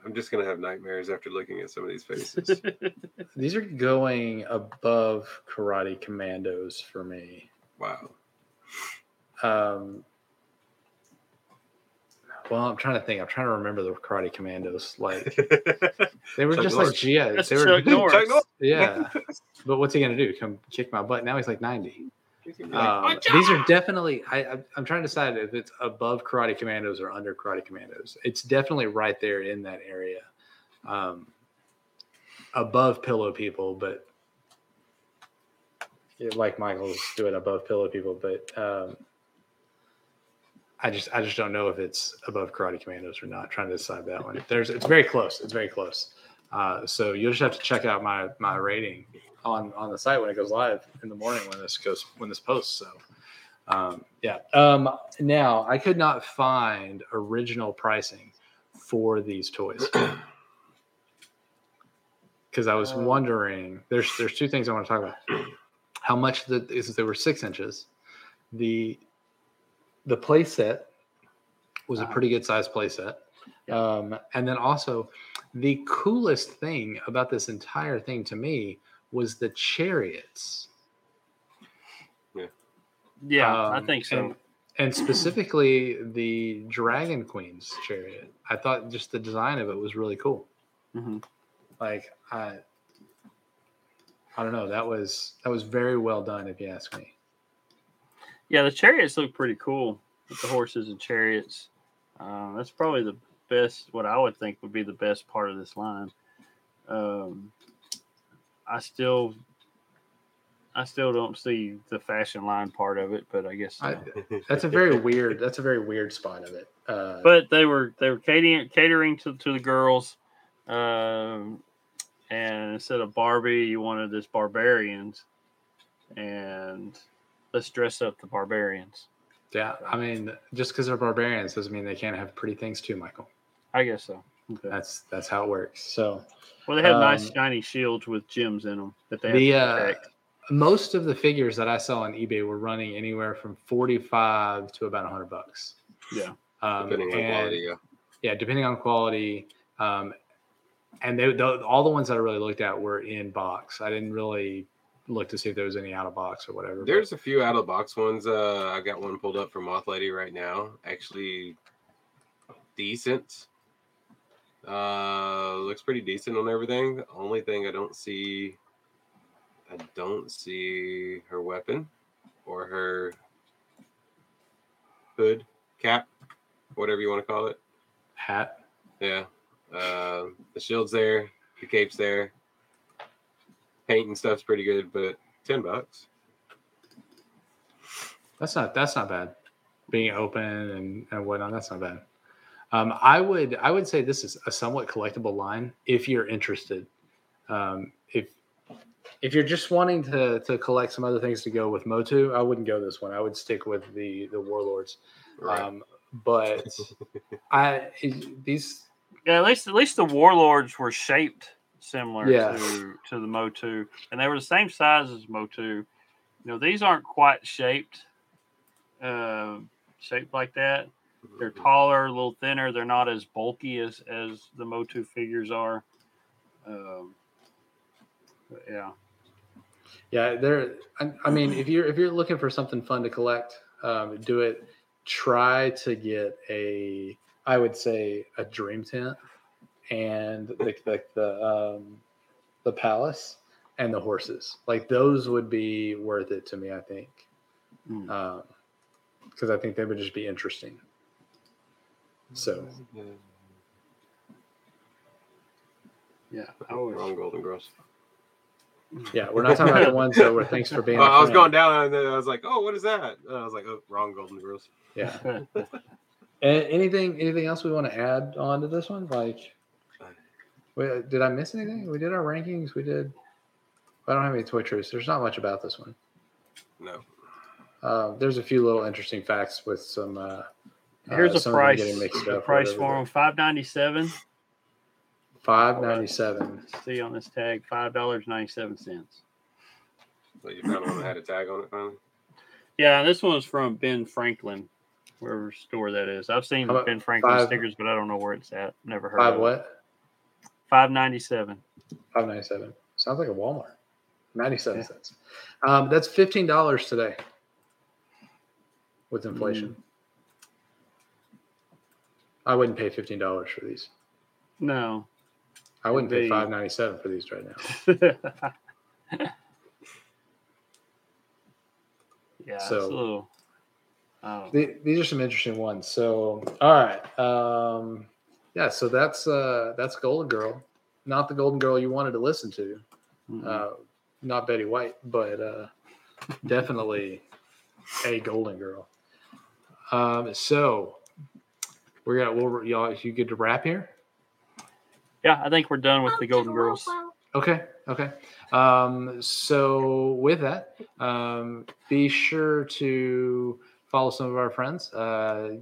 I'm just gonna have nightmares after looking at some of these faces. these are going above Karate Commandos for me. wow. Um, well, I'm trying to think. I'm trying to remember the Karate Commandos. Like they were Chuck just Norris. like yeah, That's they were Chuck Norris. Chuck Norris. yeah. But what's he gonna do? Come kick my butt? Now he's like 90. He's gonna be like, Um, these are definitely. I, I'm trying to decide if it's above Karate Commandos or under Karate Commandos. It's definitely right there in that area, um, above Pillow People, but like Michael's doing above Pillow People, but um, I just I just don't know if it's above Karate Commandos or not. trying to decide that one. There's it's very close. It's very close. Uh, so you'll just have to check out my my rating on on the site when it goes live in the morning when this goes when this posts. So um, yeah. Um, now I could not find original pricing for these toys because I was Uh. wondering. There's there's two things I want to talk about. How much that is? They were six inches. The the play set was a Uh-huh. pretty good sized play set. Um, and then also the coolest thing about this entire thing to me was the chariots. Yeah, Yeah, I Um, think so. And, and specifically the Dragon Queen's chariot. I thought just the design of it was really cool. Mhm. Like I I don't know, that was that was very well done if you ask me. Yeah, the chariots look pretty cool with the horses and chariots. Um, that's probably the best. What I would think would be the best part of this line. Um, I still, I still don't see the fashion line part of it, but I guess. I, that's a very weird. That's a very weird spot of it. Uh, but they were they were catering catering to, to the girls, um, and instead of Barbie, you wanted this barbarians, and let's dress up the barbarians. yeah, I mean, just because they're barbarians doesn't mean they can't have pretty things too, Michael. I guess so. Okay. That's that's how it works. So Well, they had nice um, shiny shields with gems in them that they had the to uh, most of the figures that I saw on eBay were running anywhere from forty-five to about hundred bucks. yeah. Um, Depending on quality, yeah. yeah, depending on quality. Um, and they, the, all the ones that I really looked at were in box. I didn't really look to see if there was any out of box or whatever. but- There's a few out of box ones. Uh, I got one pulled up from Moth Lady right now. Actually, decent. Uh, looks pretty decent on everything. The only thing I don't see, I don't see her weapon or her hood, cap, whatever you want to call it. hat. Yeah. Uh, the shield's there, the cape's there. Paint and stuff's pretty good, but ten bucks. That's not that's not bad. Being open and, and whatnot, that's not bad. Um, I would I would say this is a somewhat collectible line if you're interested. Um, if if you're just wanting to to collect some other things to go with Motu, I wouldn't go this one. I would stick with the the Warlords. Right. Um, but I these Yeah, at least at least the warlords were shaped similar Yeah. to to the Motu, and they were the same size as Motu. You know, these aren't quite shaped, uh, shaped like that. They're taller, a little thinner. They're not as bulky as as the Motu figures are. Um, yeah, Yeah, there. I, I mean, if you're if you're looking for something fun to collect, um, do it. Try to get a, I would say, a dream tent, and the the the, um, the palace and the horses. Like those would be worth it to me. I think, Mm. because I think they would just be interesting. So yeah. I was, Wrong Golden Girls. yeah, we're not talking about the ones that were thanks for being. Well, a I was going down and then I was like, "Oh, what is that?" And I was like, "Oh, wrong Golden Girls." Yeah. A- anything anything else we want to add on to this one? Like, wait, did I miss anything? We did our rankings. We did. I don't have any toy truths. There's not much about this one. No. Uh, there's a few little interesting facts with some. Uh, Here's uh, a some of them price. getting mixed The price for but them five ninety seven. Five ninety seven. See on this tag five dollars ninety seven cents. So you found one that had a tag on it finally. Yeah, this one was from Ben Franklin, wherever store that is. I've seen How about Ben Franklin five- stickers, but I don't know where it's at. Never heard Five of it. what? Five ninety seven. Five ninety seven. Sounds like a Walmart. Ninety seven Yeah. cents. Um, that's fifteen dollars today. With inflation. I wouldn't pay fifteen dollars for these. No. I wouldn't pay Indeed. five ninety seven for these right now. yeah, So- it's a little. Oh, The- These are some interesting ones. So, all right, um, yeah. So that's uh, that's Golden Girl, not the Golden Girl you wanted to listen to, mm-mm. uh, not Betty White, but uh, definitely a Golden Girl. Um, so we're gonna we'll y'all you good to wrap here? yeah, I think we're done with the Golden Girls. Okay, okay. Um, so with that, um, be sure to follow some of our friends. Uh,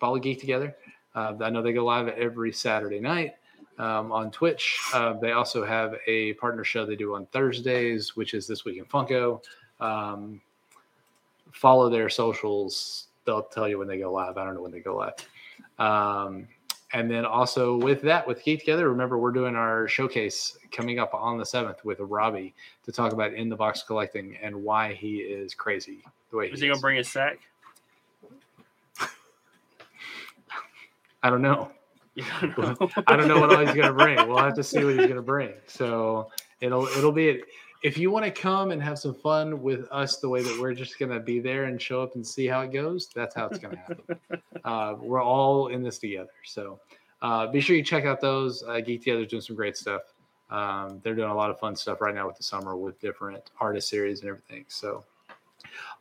follow Geek Together. Uh, I know they go live every Saturday night um, on Twitch. Uh, they also have a partner show they do on Thursdays, which is this week in Funko. Um, follow their socials; they'll tell you when they go live. I don't know when they go live. Um, and then also with that, with Geek Together, remember we're doing our showcase coming up on the seventh with Robbie to talk about in the box collecting and why he is crazy the way he Is he gonna bring his sack? I don't know. Don't know. I don't know what all he's gonna bring. We'll have to see what he's gonna bring. So it'll it'll be if you want to come and have some fun with us the way that we're just gonna be there and show up and see how it goes, that's how it's gonna happen. uh, we're all in this together. So uh, be sure you check out those. Uh, Geek Together's doing some great stuff. Um, they're doing a lot of fun stuff right now with the summer with different artist series and everything. So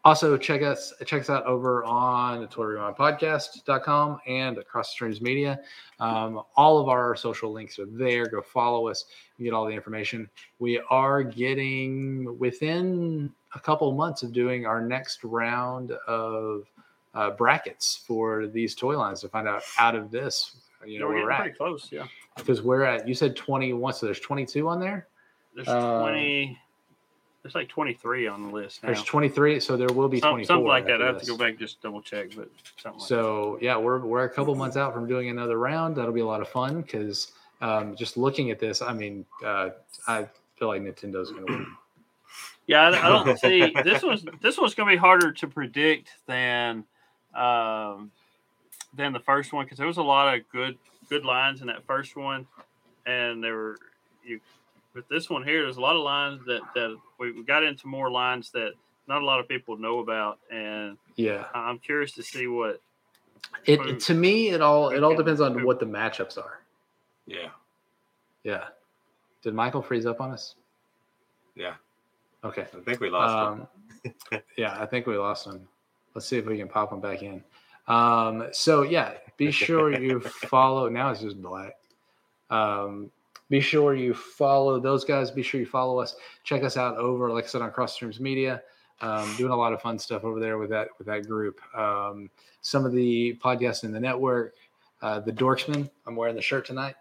also check us check us out over on the Toy Rewind Podcast.com and across the streams media. Um, all of our social links are there. Go follow us. You get all the information. We are getting within a couple months of doing our next round of uh, brackets for these toy lines to find out out of this, you know, we're we're pretty at. close. Yeah, Because we're at, you said 21, so there's 22 on there. there's Uh, twenty. There's like 23 on the list now. There's 23, so there will be Some- 24. something like that. I have to go back and just double check, but something like So yeah, we're we're a couple months out from doing another round. That'll be a lot of fun because um, just looking at this, I mean, uh, I feel like Nintendo's going to win. Yeah, I, I don't see this was this one's going to be harder to predict than um, than the first one because there was a lot of good good lines in that first one, and there were you with this one here. There's a lot of lines that that we we got into more lines that not a lot of people know about, and Yeah, I'm curious to see what it, Who- to me it all it all depends on who- what the matchups are. Yeah. Yeah. Did Michael freeze up on us? Yeah. Okay. I think we lost him. Um, yeah, I think we lost him. Let's see if we can pop him back in. Um, so yeah, be sure you follow. Now it's just black. Um, be sure you follow those guys. Be sure you follow us. Check us out over, like I said, on Cross Streams Media. Um, doing a lot of fun stuff over there with that with that group. Um, some of the podcasts in the network, uh, the Dorksman. I'm wearing the shirt tonight.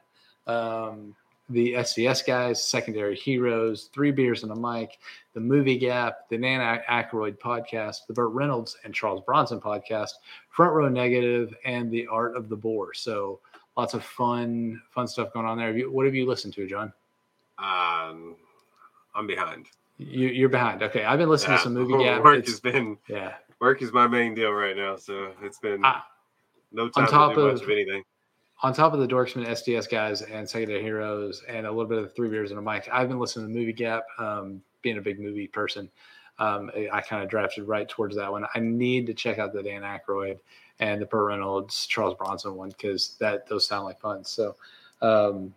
Um, the SDS guys, Secondary Heroes, Three Beers and a Mic, the Movie Gap, the Dan Aykroyd podcast, the Burt Reynolds and Charles Bronson podcast, Front Row Negative, and the Art of the Boar. So lots of fun, fun stuff going on there. Have you, what have you listened to, John? Um, I'm behind. You, you're behind. Okay, I've been listening Yeah, to some Movie Gap. Work It's- has been yeah, work is my main deal right now, so it's been Ah, no time on top to do of- much of anything. on top of the Dorksman SDS guys and Secondary Heroes and a little bit of the Three Beers and a Mic, I've been listening to Movie Gap. Um, being a big movie person, um, I, kind of drafted right towards that one. I need to check out the Dan Aykroyd and the Burt Reynolds Charles Bronson one because that those sound like fun. So um,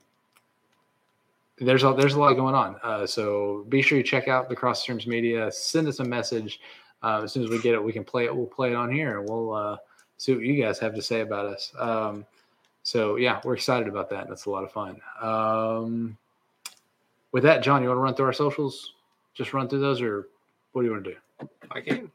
there's a, there's a lot going on. Uh, so be sure you check out the Cross Streams Media. Send us a message uh, as soon as we get it. We can play it. We'll play it on here and we'll uh, see what you guys have to say about us. Um, so yeah, we're excited about that. That's a lot of fun. Um, with that, John, you want to run through our socials? Just run through those, or what do you want to do? I can.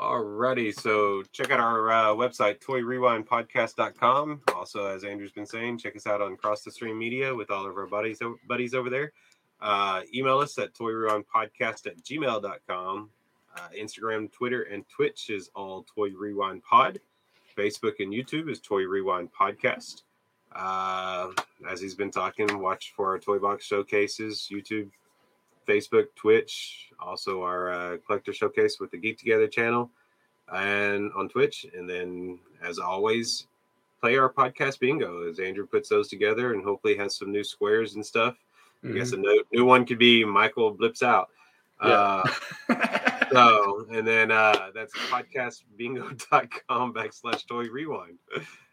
Alrighty, so check out our uh, website, toyrewindpodcast.com. Also, as Andrew's been saying, check us out on Cross the Stream Media with all of our buddies buddies over there. Uh, email us at toyrewindpodcast at gmail.com. Uh, Instagram, Twitter, and Twitch is all Toy Rewind Pod. Facebook and YouTube is Toy Rewind Podcast. Uh, as he's been talking, watch for our Toy Box showcases, YouTube, Facebook, Twitch, also our uh, collector showcase with the Geek Together channel, and on Twitch. And then, as always, play our podcast bingo as Andrew puts those together and hopefully has some new squares and stuff. I guess a new, new one could be Michael blips out. Uh, so, and then uh, that's podcastbingo.com backslash toy rewind.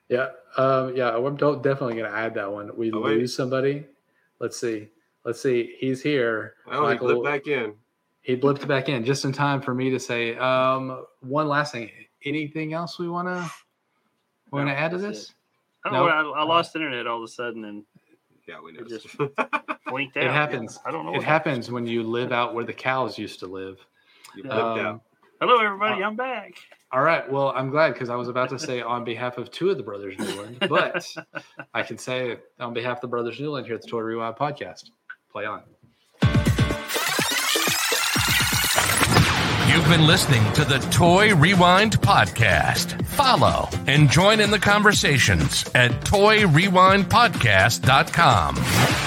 yeah, um, yeah, I'm definitely going to add that one. We Oh, wait. lose somebody. Let's see. Let's see. He's here. Oh, he blipped back in. He blipped back in just in time for me to say um, one last thing. Anything else we want to want to No, add to that's this? I don't know. I, I lost internet all of a sudden and Yeah, we know. It just- blinked out. It happens. I don't know. It happens when you live out where the cows used to live. you blipped Um, out. Hello, everybody. I'm back. All right. Well, I'm glad because I was about to say on behalf of two of the brothers Newland, but I can say on behalf of the brothers Newland here at the Toy Rewind podcast. Play on. You've been listening to the Toy Rewind Podcast. Follow and join in the conversations at toyrewindpodcast.com.